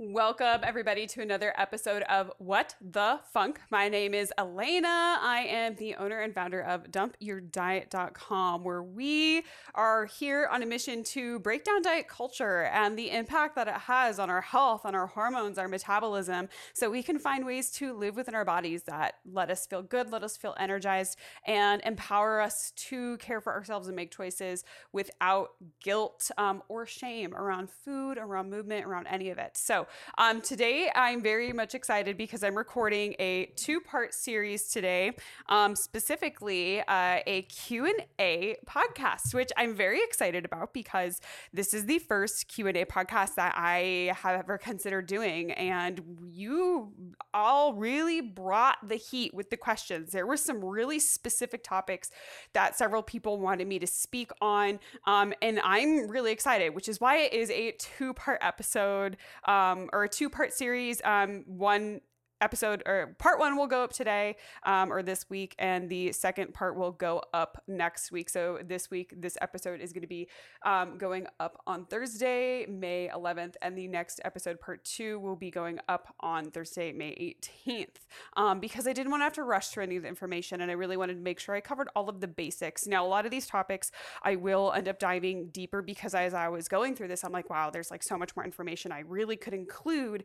Welcome, everybody, to another episode of What the Funk. My name is Elena. I am the owner and founder of dumpyourdiet.com, where we are here on a mission to break down diet culture and the impact that it has on our health, on our hormones, our metabolism, so we can find ways to live within our bodies that let us feel good, let us feel energized, and empower us to care for ourselves and make choices without guilt um, or shame around food, around movement, around any of it. So, um, today, I'm very much excited because I'm recording a two-part series today, um, specifically uh, a Q&A podcast, which I'm very excited about because this is the first Q&A podcast that I have ever considered doing. And you all really brought the heat with the questions. There were some really specific topics that several people wanted me to speak on. Um, and I'm really excited, which is why it is a two-part episode. Um, um, or a two part series. Um, one episode or part one will go up today um, or this week and the second part will go up next week. So this week this episode is going to be um, going up on thursday may 11th and the next episode part two will be going up on thursday may 18th um, because i didn't want to have to rush through any of the information and i really wanted to make sure i covered all of the basics. Now a lot of these topics i will end up diving deeper because as i was going through this i'm like wow there's like so much more information i really could include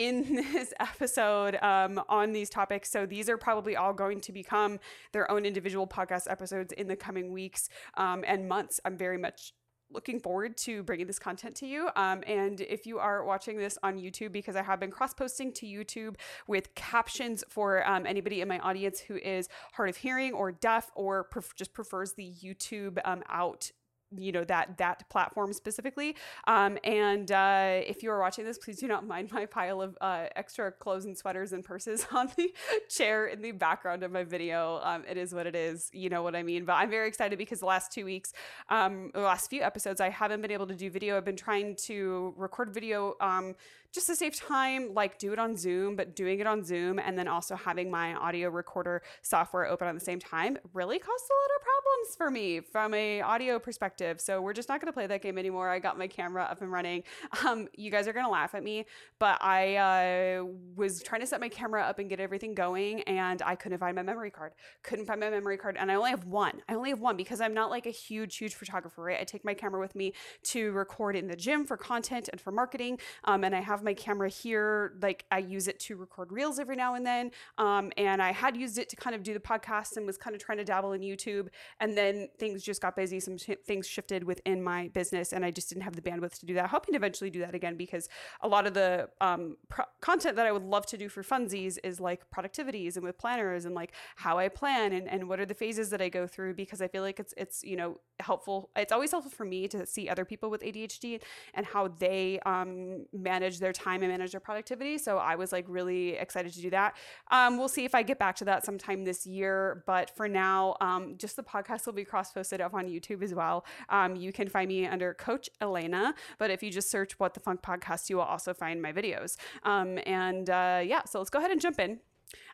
in this episode um, on these topics. So these are probably all going to become their own individual podcast episodes in the coming weeks um, and months. I'm very much looking forward to bringing this content to you. Um, and if you are watching this on YouTube, because I have been cross posting to YouTube with captions for um, anybody in my audience who is hard of hearing or deaf or pref- just prefers the YouTube um, out you know that that platform specifically. Um, and uh, if you are watching this please do not mind my pile of uh, extra clothes and sweaters and purses on the chair in the background of my video. Um, it is what it is. You know what i mean? But i'm very excited because the last two weeks um, the last few episodes i haven't been able to do video. I've been trying to record video um, just to save time, like do it on Zoom, but doing it on Zoom and then also having my audio recorder software open at the same time really caused a lot of problems for me from a audio perspective. So we're just not going to play that game anymore. I got my camera up and running. Um, you guys are going to laugh at me, but I uh, was trying to set my camera up and get everything going, and I couldn't find my memory card. Couldn't find my memory card, and I only have one. I only have one because I'm not like a huge, huge photographer. Right? I take my camera with me to record in the gym for content and for marketing, um, and I have have my camera here. Like I use it to record reels every now and then. Um, and I had used it to kind of do the podcast and was kind of trying to dabble in YouTube. And then things just got busy. Some sh- things shifted within my business and I just didn't have the bandwidth to do that. Hoping to eventually do that again because a lot of the um, pro- content that I would love to do for funsies is like productivities and with planners and like how I plan and, and what are the phases that I go through because I feel like it's, it's, you know, helpful. It's always helpful for me to see other people with ADHD and how they um, manage their time and manage their productivity. So I was like really excited to do that. Um, we'll see if I get back to that sometime this year. But for now, um, just the podcast will be cross posted up on YouTube as well. Um, you can find me under Coach Elena. But if you just search What the Funk podcast, you will also find my videos. Um, and uh, yeah, so let's go ahead and jump in.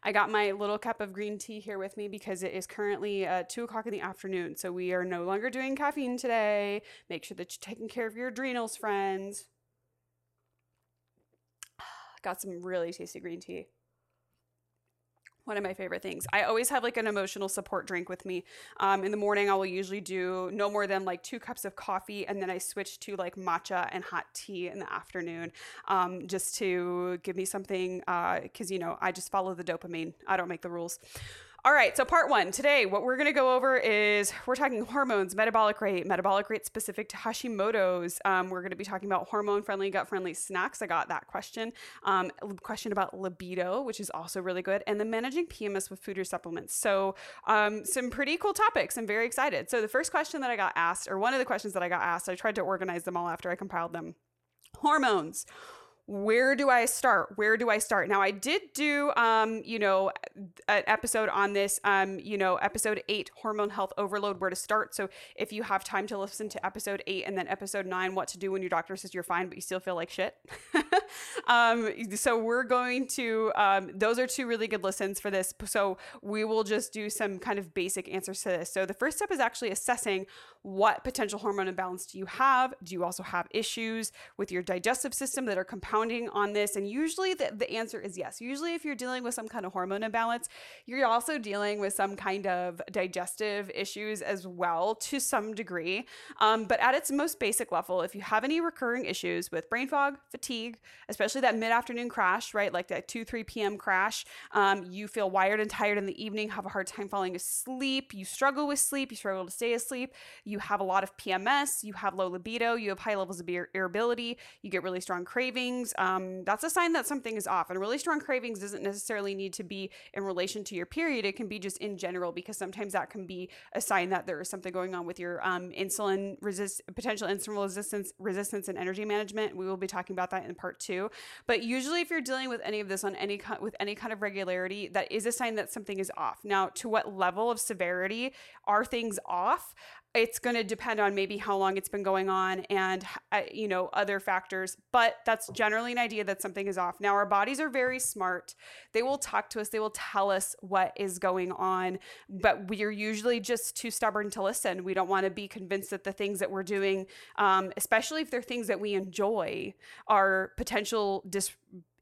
I got my little cup of green tea here with me because it is currently uh, two o'clock in the afternoon. So we are no longer doing caffeine today. Make sure that you're taking care of your adrenals, friends. Got some really tasty green tea one of my favorite things. I always have like an emotional support drink with me. Um, in the morning, I will usually do no more than like two cups of coffee, and then I switch to like matcha and hot tea in the afternoon, um, just to give me something. Because uh, you know, I just follow the dopamine. I don't make the rules. All right, so part one today, what we're going to go over is we're talking hormones, metabolic rate, metabolic rate specific to Hashimoto's. Um, we're going to be talking about hormone friendly, gut friendly snacks. I got that question. Um, question about libido, which is also really good, and then managing PMS with food or supplements. So, um, some pretty cool topics. I'm very excited. So, the first question that I got asked, or one of the questions that I got asked, I tried to organize them all after I compiled them hormones where do I start? Where do I start? Now, I did do, um, you know, an episode on this, um, you know, episode eight, hormone health overload, where to start. So if you have time to listen to episode eight and then episode nine, what to do when your doctor says you're fine, but you still feel like shit. um, so we're going to, um, those are two really good listens for this. So we will just do some kind of basic answers to this. So the first step is actually assessing what potential hormone imbalance do you have? Do you also have issues with your digestive system that are compounding on this? And usually the, the answer is yes. Usually, if you're dealing with some kind of hormone imbalance, you're also dealing with some kind of digestive issues as well to some degree. Um, but at its most basic level, if you have any recurring issues with brain fog, fatigue, especially that mid afternoon crash, right? Like that 2, 3 p.m. crash, um, you feel wired and tired in the evening, have a hard time falling asleep, you struggle with sleep, you struggle to stay asleep, you have a lot of PMS, you have low libido, you have high levels of irritability, you get really strong cravings. Um, that's a sign that something is off. And really strong cravings doesn't necessarily need to be in relation to your period. It can be just in general because sometimes that can be a sign that there is something going on with your um, insulin resist, potential insulin resistance, resistance, and energy management. We will be talking about that in part two. But usually, if you're dealing with any of this on any with any kind of regularity, that is a sign that something is off. Now, to what level of severity are things off? It's going to depend on maybe how long it's been going on and you know other factors but that's generally an idea that something is off. Now our bodies are very smart. They will talk to us. They will tell us what is going on but we're usually just too stubborn to listen. We don't want to be convinced that the things that we're doing um, especially if they're things that we enjoy are potential dis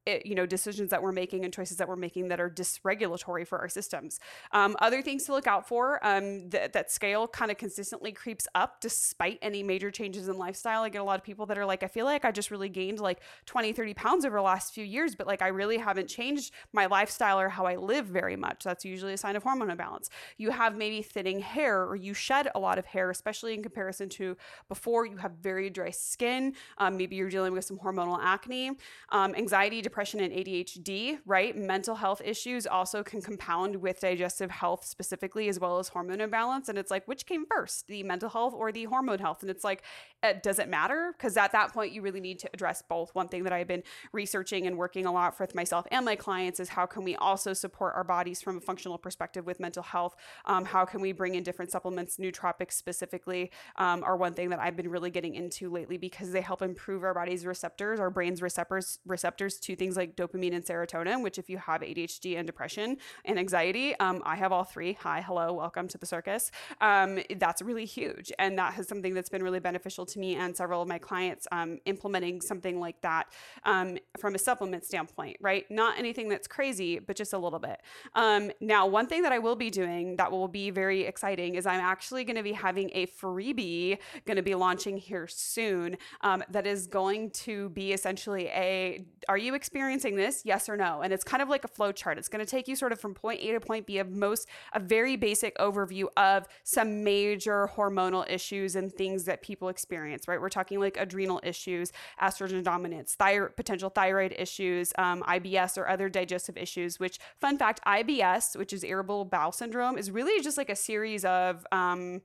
it, you know decisions that we're making and choices that we're making that are dysregulatory for our systems. Um, other things to look out for um, th- that scale kind of consistently creeps up despite any major changes in lifestyle. I get a lot of people that are like, I feel like I just really gained like 20, 30 pounds over the last few years, but like I really haven't changed my lifestyle or how I live very much. That's usually a sign of hormone imbalance. You have maybe thinning hair or you shed a lot of hair, especially in comparison to before. You have very dry skin. Um, maybe you're dealing with some hormonal acne, um, anxiety, depression and ADHD, right? Mental health issues also can compound with digestive health specifically, as well as hormone imbalance. And it's like, which came first, the mental health or the hormone health? And it's like, it doesn't matter because at that point, you really need to address both. One thing that I've been researching and working a lot with myself and my clients is how can we also support our bodies from a functional perspective with mental health? Um, how can we bring in different supplements, nootropics specifically, um, are one thing that I've been really getting into lately because they help improve our body's receptors, our brain's receptors, receptors to things like dopamine and serotonin, which if you have ADHD and depression and anxiety, um, I have all three. Hi, hello, welcome to the circus. Um, that's really huge. And that has something that's been really beneficial to me and several of my clients um, implementing something like that um, from a supplement standpoint, right? Not anything that's crazy, but just a little bit. Um, now, one thing that I will be doing that will be very exciting is I'm actually going to be having a freebie going to be launching here soon um, that is going to be essentially a are you experiencing this? Yes or no? And it's kind of like a flow chart. It's going to take you sort of from point A to point B of most a very basic overview of some major hormonal issues and things that people experience, right? We're talking like adrenal issues, estrogen dominance, thyroid, potential thyroid issues, um, IBS or other digestive issues, which fun fact, IBS, which is irritable bowel syndrome, is really just like a series of, um,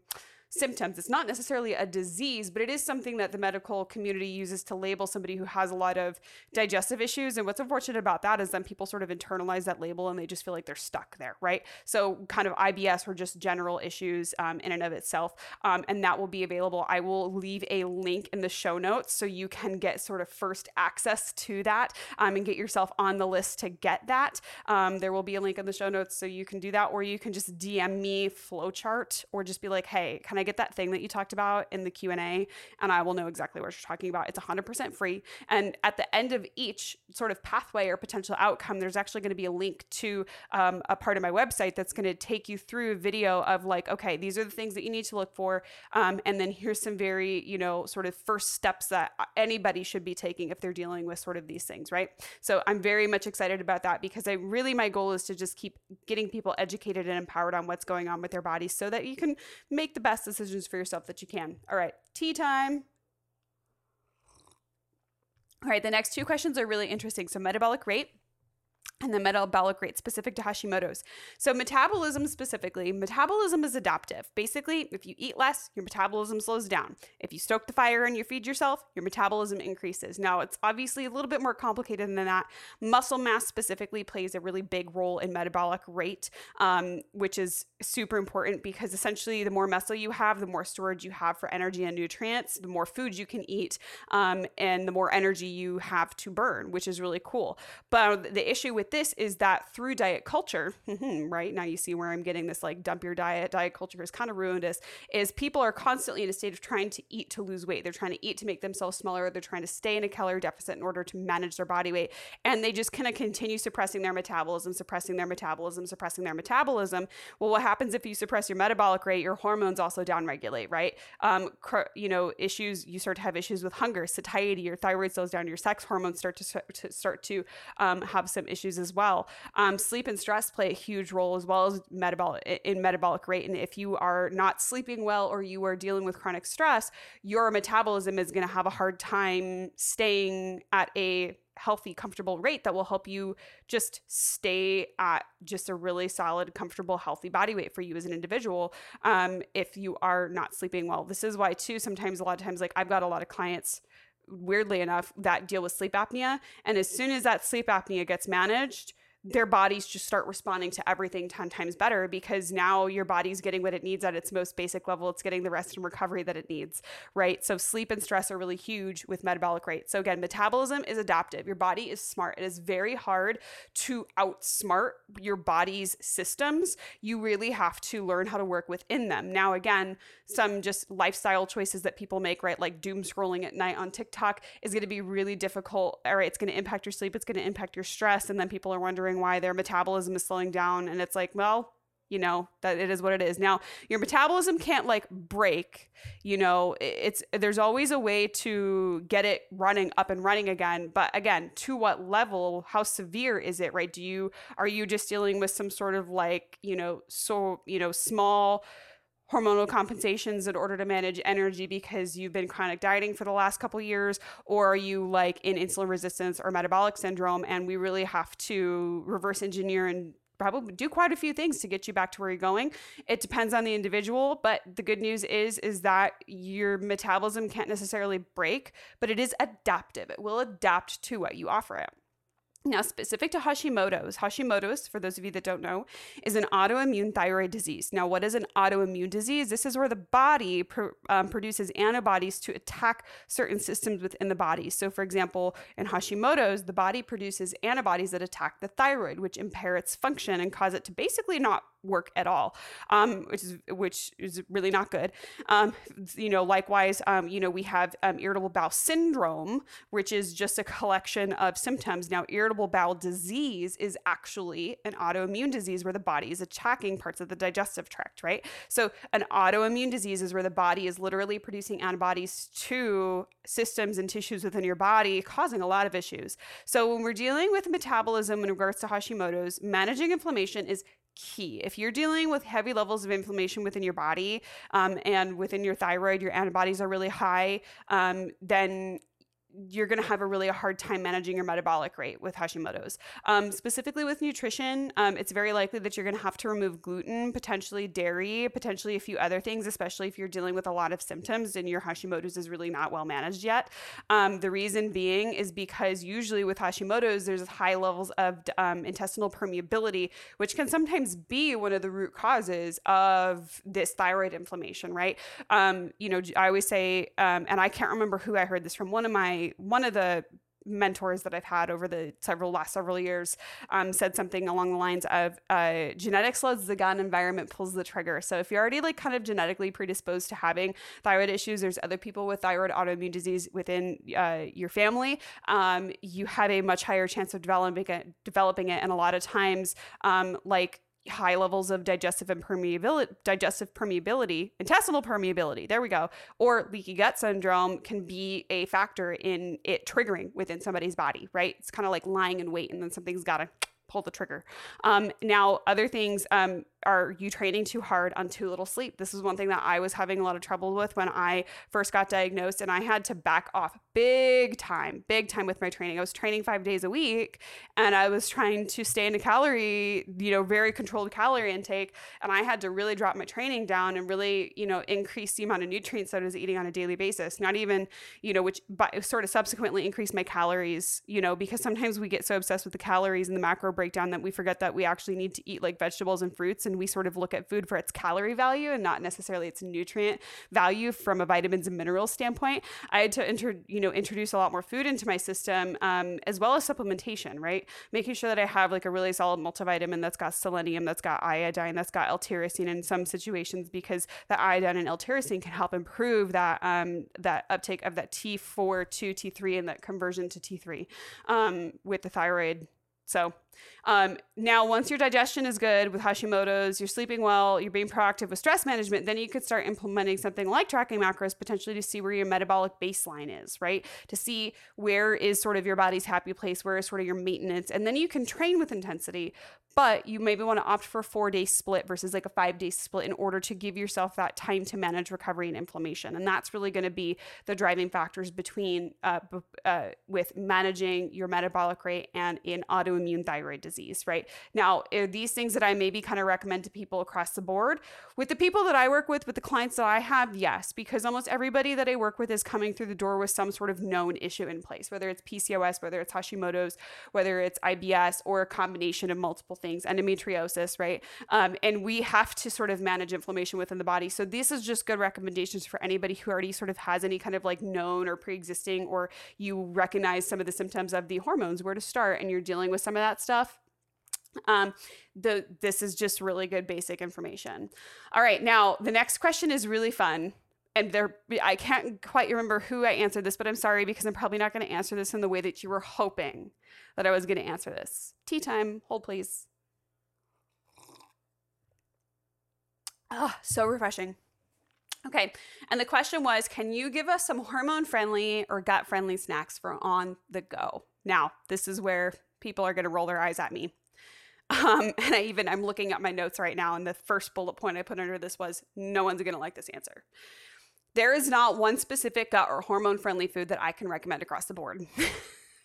symptoms. It's not necessarily a disease, but it is something that the medical community uses to label somebody who has a lot of digestive issues. And what's unfortunate about that is then people sort of internalize that label and they just feel like they're stuck there, right? So, kind of IBS or just general issues um, in and of itself. Um, and that will be available. I will leave a link in the show notes so you can get sort of first access to that um, and get yourself on the list to get that. Um, there will be a link in the show notes so you can do that, or you can just DM me flowchart or just be like, hey, kind I get that thing that you talked about in the Q&A and I will know exactly what you're talking about. It's 100% free. And at the end of each sort of pathway or potential outcome, there's actually going to be a link to um, a part of my website that's going to take you through a video of like, okay, these are the things that you need to look for. Um, and then here's some very, you know, sort of first steps that anybody should be taking if they're dealing with sort of these things, right? So I'm very much excited about that because I really, my goal is to just keep getting people educated and empowered on what's going on with their bodies so that you can make the best decisions for yourself that you can. All right, tea time. All right, the next two questions are really interesting. So, metabolic rate and the metabolic rate specific to Hashimoto's. So, metabolism specifically, metabolism is adaptive. Basically, if you eat less, your metabolism slows down. If you stoke the fire and you feed yourself, your metabolism increases. Now, it's obviously a little bit more complicated than that. Muscle mass specifically plays a really big role in metabolic rate, um, which is super important because essentially, the more muscle you have, the more storage you have for energy and nutrients, the more food you can eat, um, and the more energy you have to burn, which is really cool. But the issue with this is that through diet culture, right now you see where I'm getting this like dump your diet, diet culture has kind of ruined us, is people are constantly in a state of trying to eat to lose weight. They're trying to eat to make themselves smaller. They're trying to stay in a calorie deficit in order to manage their body weight. And they just kind of continue suppressing their metabolism, suppressing their metabolism, suppressing their metabolism. Well, what happens if you suppress your metabolic rate? Your hormones also downregulate, right? Um, cr- you know, issues, you start to have issues with hunger, satiety, your thyroid slows down, your sex hormones start to, to start to um, have some issues as well. Um, sleep and stress play a huge role as well as metabolic in metabolic rate. And if you are not sleeping well or you are dealing with chronic stress, your metabolism is going to have a hard time staying at a healthy, comfortable rate that will help you just stay at just a really solid, comfortable, healthy body weight for you as an individual. Um, if you are not sleeping well, this is why too. Sometimes, a lot of times, like I've got a lot of clients weirdly enough, that deal with sleep apnea. And as soon as that sleep apnea gets managed, their bodies just start responding to everything 10 times better because now your body's getting what it needs at its most basic level. It's getting the rest and recovery that it needs, right? So, sleep and stress are really huge with metabolic rate. So, again, metabolism is adaptive. Your body is smart. It is very hard to outsmart your body's systems. You really have to learn how to work within them. Now, again, some just lifestyle choices that people make, right? Like doom scrolling at night on TikTok is going to be really difficult. All right, it's going to impact your sleep, it's going to impact your stress. And then people are wondering, wondering why their metabolism is slowing down. And it's like, well, you know that it is what it is now your metabolism can't like break you know it's there's always a way to get it running up and running again but again to what level how severe is it right do you are you just dealing with some sort of like you know so you know small hormonal compensations in order to manage energy because you've been chronic dieting for the last couple years or are you like in insulin resistance or metabolic syndrome? And we really have to reverse engineer and probably do quite a few things to get you back to where you're going. It depends on the individual but the good news is is that your metabolism can't necessarily break but it is adaptive. It will adapt to what you offer it now, specific to Hashimoto's, Hashimoto's, for those of you that don't know, is an autoimmune thyroid disease. Now, what is an autoimmune disease? This is where the body um, produces antibodies to attack certain systems within the body. So, for example, in Hashimoto's, the body produces antibodies that attack the thyroid, which impair its function and cause it to basically not work at all, um, which is which is really not good. Um, you know, likewise, um, you know, we have um, irritable bowel syndrome, which is just a collection of symptoms. Now, irritable bowel disease is actually an autoimmune disease where the body is attacking parts of the digestive tract, right? So, an autoimmune disease is where the body is literally producing antibodies to systems and tissues within your body, causing a lot of issues. So, when we're dealing with metabolism in regards to Hashimoto's, managing inflammation is key. If you're dealing with heavy levels of inflammation within your body um, and within your thyroid, your antibodies are really high, um, then you're going to have a really hard time managing your metabolic rate with Hashimoto's. Um, specifically with nutrition, um, it's very likely that you're going to have to remove gluten, potentially dairy, potentially a few other things, especially if you're dealing with a lot of symptoms and your Hashimoto's is really not well managed yet. Um, the reason being is because usually with Hashimoto's, there's high levels of um, intestinal permeability, which can sometimes be one of the root causes of this thyroid inflammation, right? Um, you know, I always say, um, and I can't remember who I heard this from, one of my one of the mentors that I've had over the several last several years um, said something along the lines of uh, genetics loads the gun, environment pulls the trigger. So if you're already like kind of genetically predisposed to having thyroid issues, there's other people with thyroid autoimmune disease within uh, your family. Um, you have a much higher chance of developing it, developing it, and a lot of times, um, like high levels of digestive permeability, digestive permeability, intestinal permeability. There we go. Or leaky gut syndrome can be a factor in it triggering within somebody's body, right? It's kind of like lying in wait, and then something's got to pull the trigger. Um, now, other things, um, are you training too hard on too little sleep? This is one thing that I was having a lot of trouble with when I first got diagnosed and I had to back off big time, big time with my training. I was training 5 days a week and I was trying to stay in a calorie, you know, very controlled calorie intake and I had to really drop my training down and really, you know, increase the amount of nutrients that I was eating on a daily basis. Not even, you know, which but sort of subsequently increased my calories, you know, because sometimes we get so obsessed with the calories and the macro breakdown that we forget that we actually need to eat like vegetables and fruits and we sort of look at food for its calorie value and not necessarily its nutrient value from a vitamins and minerals standpoint. I had to enter, you know, introduce a lot more food into my system, um, as well as supplementation, right? Making sure that I have like a really solid multivitamin that's got selenium, that's got iodine, that's got L-tyrosine in some situations because the iodine and L-tyrosine can help improve that um, that uptake of that T4 to T3 and that conversion to T3 um, with the thyroid so um, now, once your digestion is good with Hashimoto's, you're sleeping well, you're being proactive with stress management, then you could start implementing something like tracking macros potentially to see where your metabolic baseline is, right? To see where is sort of your body's happy place, where is sort of your maintenance. And then you can train with intensity, but you maybe want to opt for a four day split versus like a five day split in order to give yourself that time to manage recovery and inflammation. And that's really going to be the driving factors between uh, uh, with managing your metabolic rate and in autoimmune thyroid disease, right? Now, are these things that I maybe kind of recommend to people across the board? With the people that I work with, with the clients that I have, yes, because almost everybody that I work with is coming through the door with some sort of known issue in place, whether it's PCOS, whether it's Hashimoto's, whether it's IBS, or a combination of multiple things things, endometriosis, right? Um, and we have to sort of manage inflammation within the body. So this is just good recommendations for anybody who already sort of has any kind of like known or pre-existing, or you recognize some of the symptoms of the hormones, where to start, and you're dealing with some of that stuff um the this is just really good basic information all right now the next question is really fun and there i can't quite remember who i answered this but i'm sorry because i'm probably not going to answer this in the way that you were hoping that i was going to answer this tea time hold please Oh, so refreshing. Okay. And the question was Can you give us some hormone friendly or gut friendly snacks for on the go? Now, this is where people are going to roll their eyes at me. Um, and I even, I'm looking at my notes right now, and the first bullet point I put under this was no one's going to like this answer. There is not one specific gut or hormone friendly food that I can recommend across the board.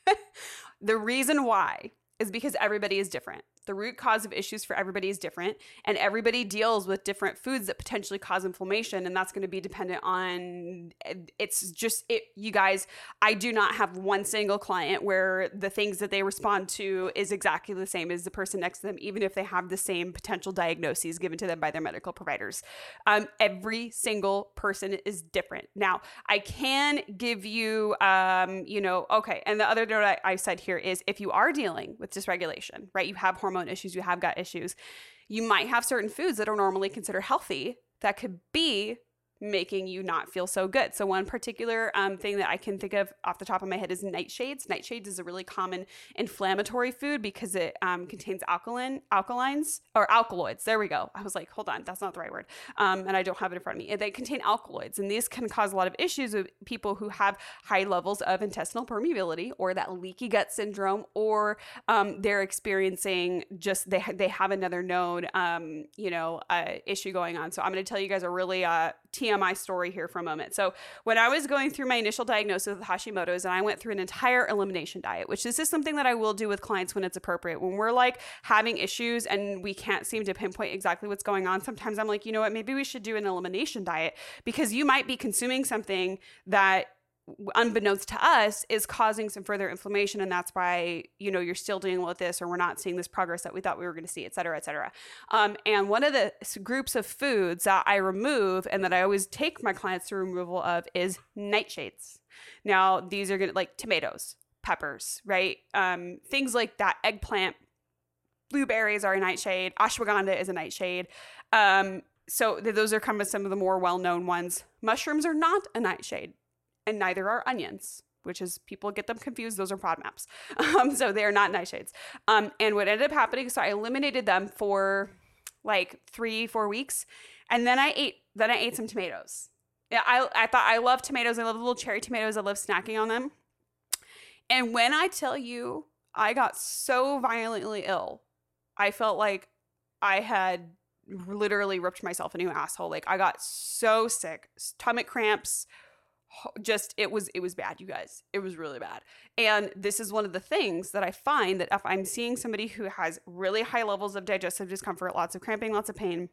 the reason why is because everybody is different. The root cause of issues for everybody is different, and everybody deals with different foods that potentially cause inflammation, and that's going to be dependent on. It's just it. You guys, I do not have one single client where the things that they respond to is exactly the same as the person next to them, even if they have the same potential diagnoses given to them by their medical providers. Um, every single person is different. Now, I can give you, um, you know, okay. And the other note I, I said here is if you are dealing with dysregulation, right? You have hormone hormone issues, you have gut issues, you might have certain foods that are normally considered healthy that could be making you not feel so good. So one particular um, thing that I can think of off the top of my head is nightshades. Nightshades is a really common inflammatory food because it um, contains alkaline alkalines or alkaloids. There we go. I was like, hold on, that's not the right word, um, and I don't have it in front of me. They contain alkaloids, and these can cause a lot of issues with people who have high levels of intestinal permeability or that leaky gut syndrome, or um, they're experiencing just they they have another known um, you know uh, issue going on. So I'm going to tell you guys a really uh, TMI story here for a moment. So, when I was going through my initial diagnosis with Hashimoto's, and I went through an entire elimination diet, which this is something that I will do with clients when it's appropriate. When we're like having issues and we can't seem to pinpoint exactly what's going on, sometimes I'm like, you know what, maybe we should do an elimination diet because you might be consuming something that unbeknownst to us is causing some further inflammation and that's why you know you're still dealing with this or we're not seeing this progress that we thought we were going to see et cetera et cetera. Um, and one of the groups of foods that i remove and that i always take my clients to removal of is nightshades. Now these are going to like tomatoes peppers right? Um, things like that eggplant blueberries are a nightshade ashwagandha is a nightshade. Um, so th- those are kind of some of the more well-known ones. Mushrooms are not a nightshade and neither are onions which is people get them confused. Those are FODMAPs. Um, so they are not nightshades. Um, and what ended up happening, so I eliminated them for like three, four weeks. And then I ate, then I ate some tomatoes. Yeah, I, I thought I love tomatoes. I love little cherry tomatoes. I love snacking on them. And when I tell you, I got so violently ill, I felt like I had literally ripped myself a new asshole. Like I got so sick, stomach cramps, just it was it was bad you guys. It was really bad. And this is one of the things that i find that if i'm seeing somebody who has really high levels of digestive discomfort lots of cramping lots of pain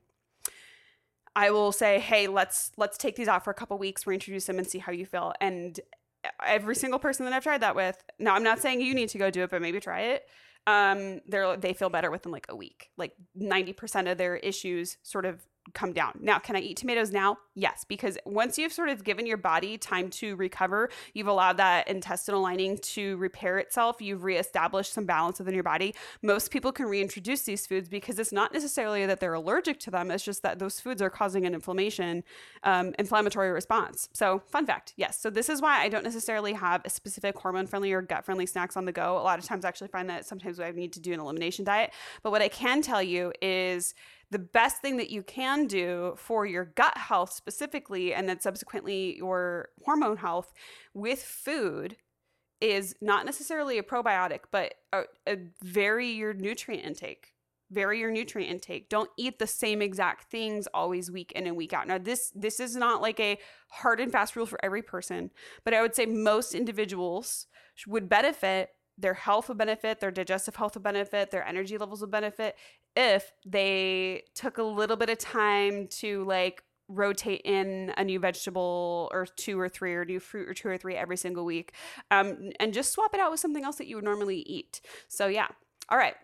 i will say hey let's let's take these out for a couple weeks reintroduce them and see how you feel. And every single person that i've tried that with now i'm not saying you need to go do it but maybe try it um they're they feel better within like a week. Like 90% of their issues sort of come down. Now, can I eat tomatoes now? Yes, because once you've sort of given your body time to recover, you've allowed that intestinal lining to repair itself, you've reestablished some balance within your body. Most people can reintroduce these foods because it's not necessarily that they're allergic to them, it's just that those foods are causing an inflammation, um, inflammatory response. So, fun fact yes. So, this is why I don't necessarily have a specific hormone friendly or gut friendly snacks on the go. A lot of times, I actually find that sometimes I need to do an elimination diet. But what I can tell you is, the best thing that you can do for your gut health specifically, and then subsequently your hormone health with food is not necessarily a probiotic, but a, a vary your nutrient intake. Vary your nutrient intake. Don't eat the same exact things always week in and week out. Now, this this is not like a hard and fast rule for every person, but I would say most individuals would benefit their health will benefit, their digestive health will benefit, their energy levels will benefit if they took a little bit of time to like rotate in a new vegetable or two or three or new fruit or two or three every single week um, and just swap it out with something else that you would normally eat. So, yeah. All right.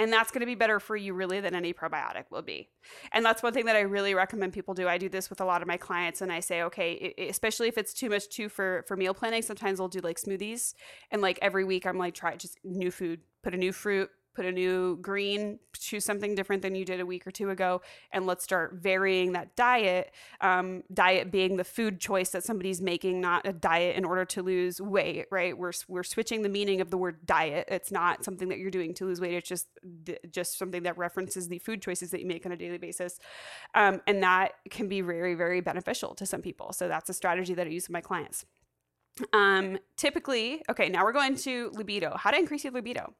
And that's going to be better for you, really, than any probiotic will be. And that's one thing that I really recommend people do. I do this with a lot of my clients, and I say, okay, especially if it's too much too for for meal planning. Sometimes I'll do like smoothies, and like every week I'm like, try just new food, put a new fruit, put a new green, choose something different than you did a week or two ago, and let's start varying that diet. Um, diet being the food choice that somebody's making, not a diet in order to lose weight, right? We're, we're switching the meaning of the word diet. It's not something that you're doing to lose weight. It's just just something that references the food choices that you make on a daily basis, um, and that can be very very beneficial to some people. So that's a strategy that I use with my clients. Um, typically, okay, now we're going to libido. How to increase your libido.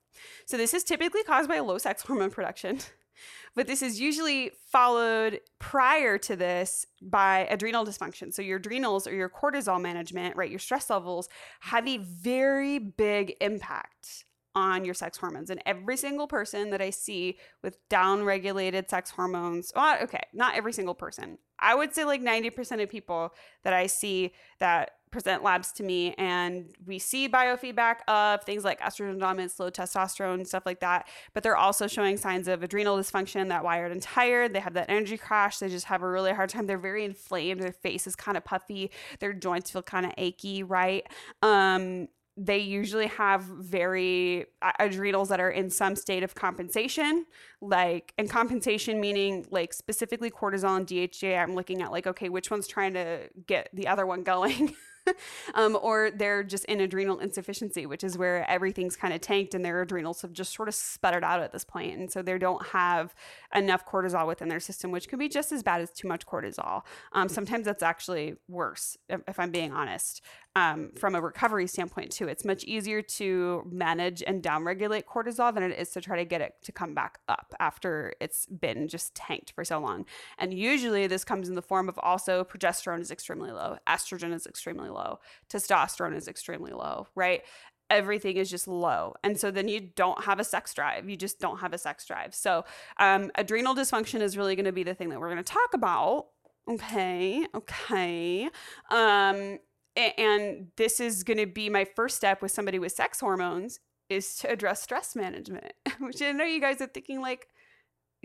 So this is typically caused by a low sex hormone production, but this is usually followed prior to this by adrenal dysfunction. So your adrenals or your cortisol management, right, your stress levels have a very big impact on your sex hormones. And every single person that I see with down-regulated sex hormones, well, okay, not every single person. I would say like 90% of people that I see that present labs to me and we see biofeedback of things like estrogen dominance, low testosterone, stuff like that. But they're also showing signs of adrenal dysfunction, that wired and tired. They have that energy crash. They just have a really hard time. They're very inflamed. Their face is kind of puffy. Their joints feel kind of achy, right? Um, they usually have very adrenals that are in some state of compensation like and compensation meaning like specifically cortisol and DHEA I'm looking at like okay which one's trying to get the other one going um, or they're just in adrenal insufficiency, which is where everything's kind of tanked and their adrenals have just sort of sputtered out at this point. And so they don't have enough cortisol within their system, which can be just as bad as too much cortisol. Um, sometimes that's actually worse, if, if I'm being honest um, from a recovery standpoint too. It's much easier to manage and downregulate cortisol than it is to try to get it to come back up after it's been just tanked for so long. And usually this comes in the form of also progesterone is extremely low, estrogen is extremely low, testosterone is extremely low, right? everything is just low. And so then you don't have a sex drive. You just don't have a sex drive. So, um, adrenal dysfunction is really going to be the thing that we're going to talk about. Okay. Okay. Um, and this is going to be my first step with somebody with sex hormones is to address stress management which i know you guys are thinking like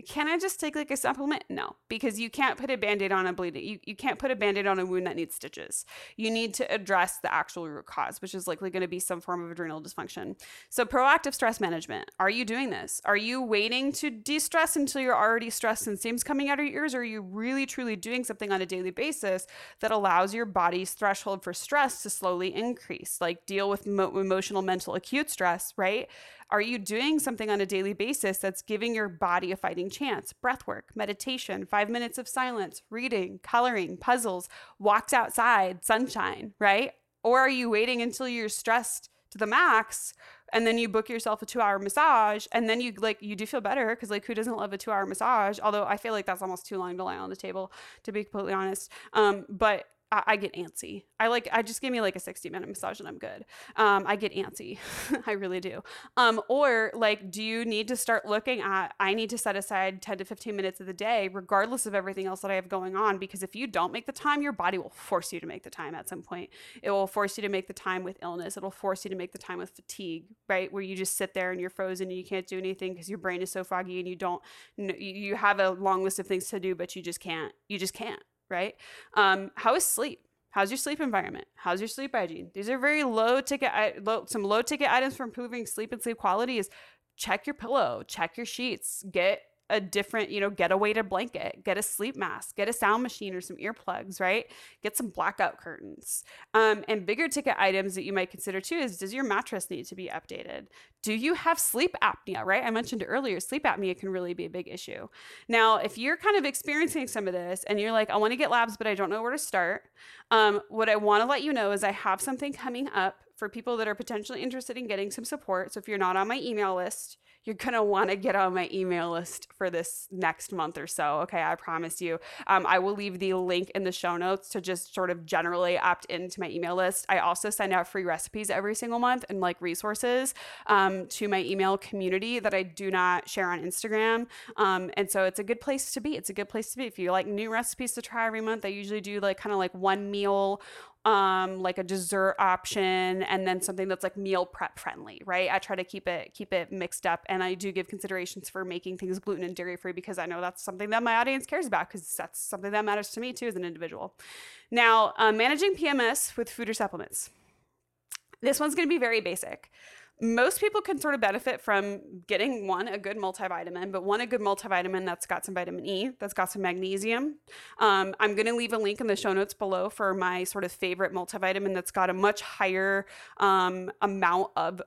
can I just take like a supplement? No, because you can't put a band-aid on a bleeding. You, you can't put a band-aid on a wound that needs stitches. You need to address the actual root cause, which is likely going to be some form of adrenal dysfunction. So proactive stress management. Are you doing this? Are you waiting to de-stress until you're already stressed and steam's coming out of your ears? Or are you really truly doing something on a daily basis that allows your body's threshold for stress to slowly increase? Like deal with mo- emotional, mental, acute stress, right? Are you doing something on a daily basis that's giving your body a fighting chance? Breath work, meditation, five minutes of silence, reading, coloring, puzzles, walks outside, sunshine, right? Or are you waiting until you're stressed to the max and then you book yourself a two hour massage and then you like you do feel better because like who doesn't love a two hour massage although i feel like that's almost too long to lie on the table to be completely honest um but I, get antsy. I like I just give me like a 60 minute massage and I'm good. Um, I get antsy. I really do. Um, or like, do you need to start looking at I need to set aside 10 to 15 minutes of the day, regardless of everything else that I have going on? Because if you don't make the time, your body will force you to make the time at some point. It will force you to make the time with illness. It'll force you to make the time with fatigue, right? Where you just sit there and you're frozen and you can't do anything because your brain is so foggy and you don't you have a long list of things to do, but you just can't. You just can't right? Um, how is sleep? How's your sleep environment? How's your sleep hygiene? These are very low ticket, low, some low ticket items for improving sleep and sleep quality. Is check your pillow, check your sheets, get a different, you know, get a weighted blanket, get a sleep mask, get a sound machine or some earplugs, right? Get some blackout curtains. Um, and bigger ticket items that you might consider too is does your mattress need to be updated? Do you have sleep apnea, right? I mentioned earlier, sleep apnea can really be a big issue. Now, if you're kind of experiencing some of this and you're like, I want to get labs, but I don't know where to start, um, what I want to let you know is I have something coming up for people that are potentially interested in getting some support. So if you're not on my email list, you're going to want to get on my email list for this next month or so. Okay, I promise you. Um, I will leave the link in the show notes to just sort of generally opt into my email list. I also send out free recipes every single month and like resources um, to my email community that I do not share on Instagram. Um, and so it's a good place to be. It's a good place to be. If you like new recipes to try every month, I usually do like kind of like one meal um, like a dessert option and then something that's like meal prep friendly, right? I try to keep it keep it mixed up and I do give considerations for making things gluten and dairy free because I know that's something that my audience cares about because that's something that matters to me too as an individual. Now, um, managing PMS with food or supplements. This one's going to be very basic most people can sort of benefit from getting one a good multivitamin but one a good multivitamin that's got some vitamin e that's got some magnesium. Um, i'm going to leave a link in the show notes below for my sort of favorite multivitamin that's got a much higher um, amount of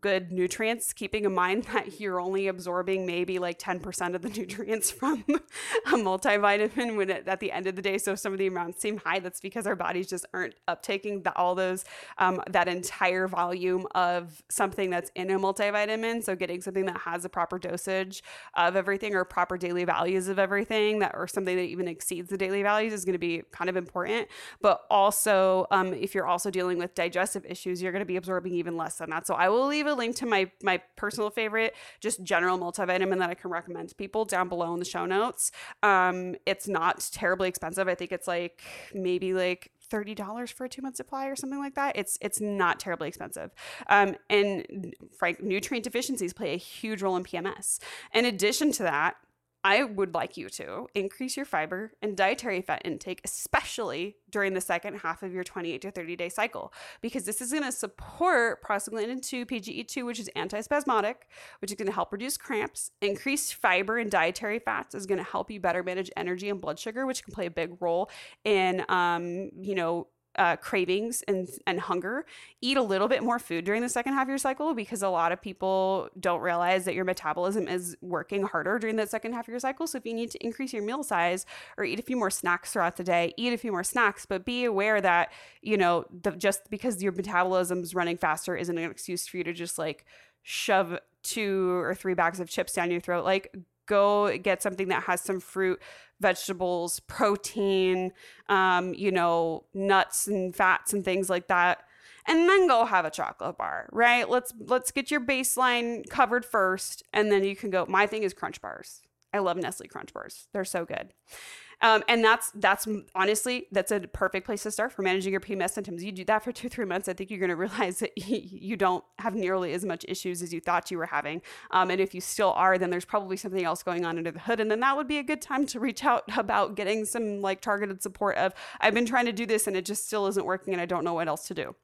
good nutrients, keeping in mind that you're only absorbing maybe like 10% of the nutrients from a multivitamin when it, at the end of the day. So some of the amounts seem high. That's because our bodies just aren't uptaking the, all those, um, that entire volume of something that's in a multivitamin. So getting something that has a proper dosage of everything or proper daily values of everything that, or something that even exceeds the daily values is going to be kind of important. But also, um, if you're also dealing with digestive issues, you're going to be absorbing even less than that. So I will leave a link to my my personal favorite, just general multivitamin that I can recommend to people down below in the show notes. Um, it's not terribly expensive. I think it's like maybe like $30 for a two month supply or something like that. It's it's not terribly expensive. Um, and frank nutrient deficiencies play a huge role in PMS. In addition to that, I would like you to increase your fiber and dietary fat intake, especially during the second half of your 28 to 30 day cycle, because this is going to support prostaglandin 2, PGE2, which is antispasmodic, which is going to help reduce cramps. Increased fiber and dietary fats is going to help you better manage energy and blood sugar, which can play a big role in, um, you know, uh, cravings and, and hunger, eat a little bit more food during the second half of your cycle because a lot of people don't realize that your metabolism is working harder during the second half of your cycle. So if you need to increase your meal size or eat a few more snacks throughout the day, eat a few more snacks, but be aware that, you know, the, just because your metabolism is running faster isn't an excuse for you to just like shove two or three bags of chips down your throat. Like go get something that has some fruit, vegetables, protein, um, you know, nuts and fats and things like that. And then go have a chocolate bar, right? Let's let's get your baseline covered first, and then you can go. My thing is crunch bars. I love Nestle crunch bars. They're so good. Um, and that's that's honestly that's a perfect place to start for managing your PMS symptoms. You do that for two three months, I think you're going to realize that you don't have nearly as much issues as you thought you were having. Um, and if you still are, then there's probably something else going on under the hood, and then that would be a good time to reach out about getting some like targeted support. Of I've been trying to do this and it just still isn't working, and I don't know what else to do.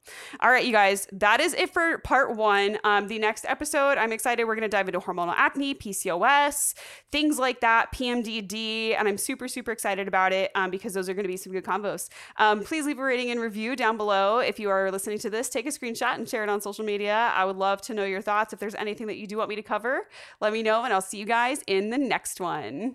All right, you guys, that is it for part one. Um, the next episode, I'm excited. We're going to dive into hormonal acne, PCOS, things like that, PMDD, and I'm super super excited excited about it um, because those are going to be some good combos. Um, please leave a rating and review down below. If you are listening to this, take a screenshot and share it on social media. I would love to know your thoughts. If there's anything that you do want me to cover, let me know, and I'll see you guys in the next one.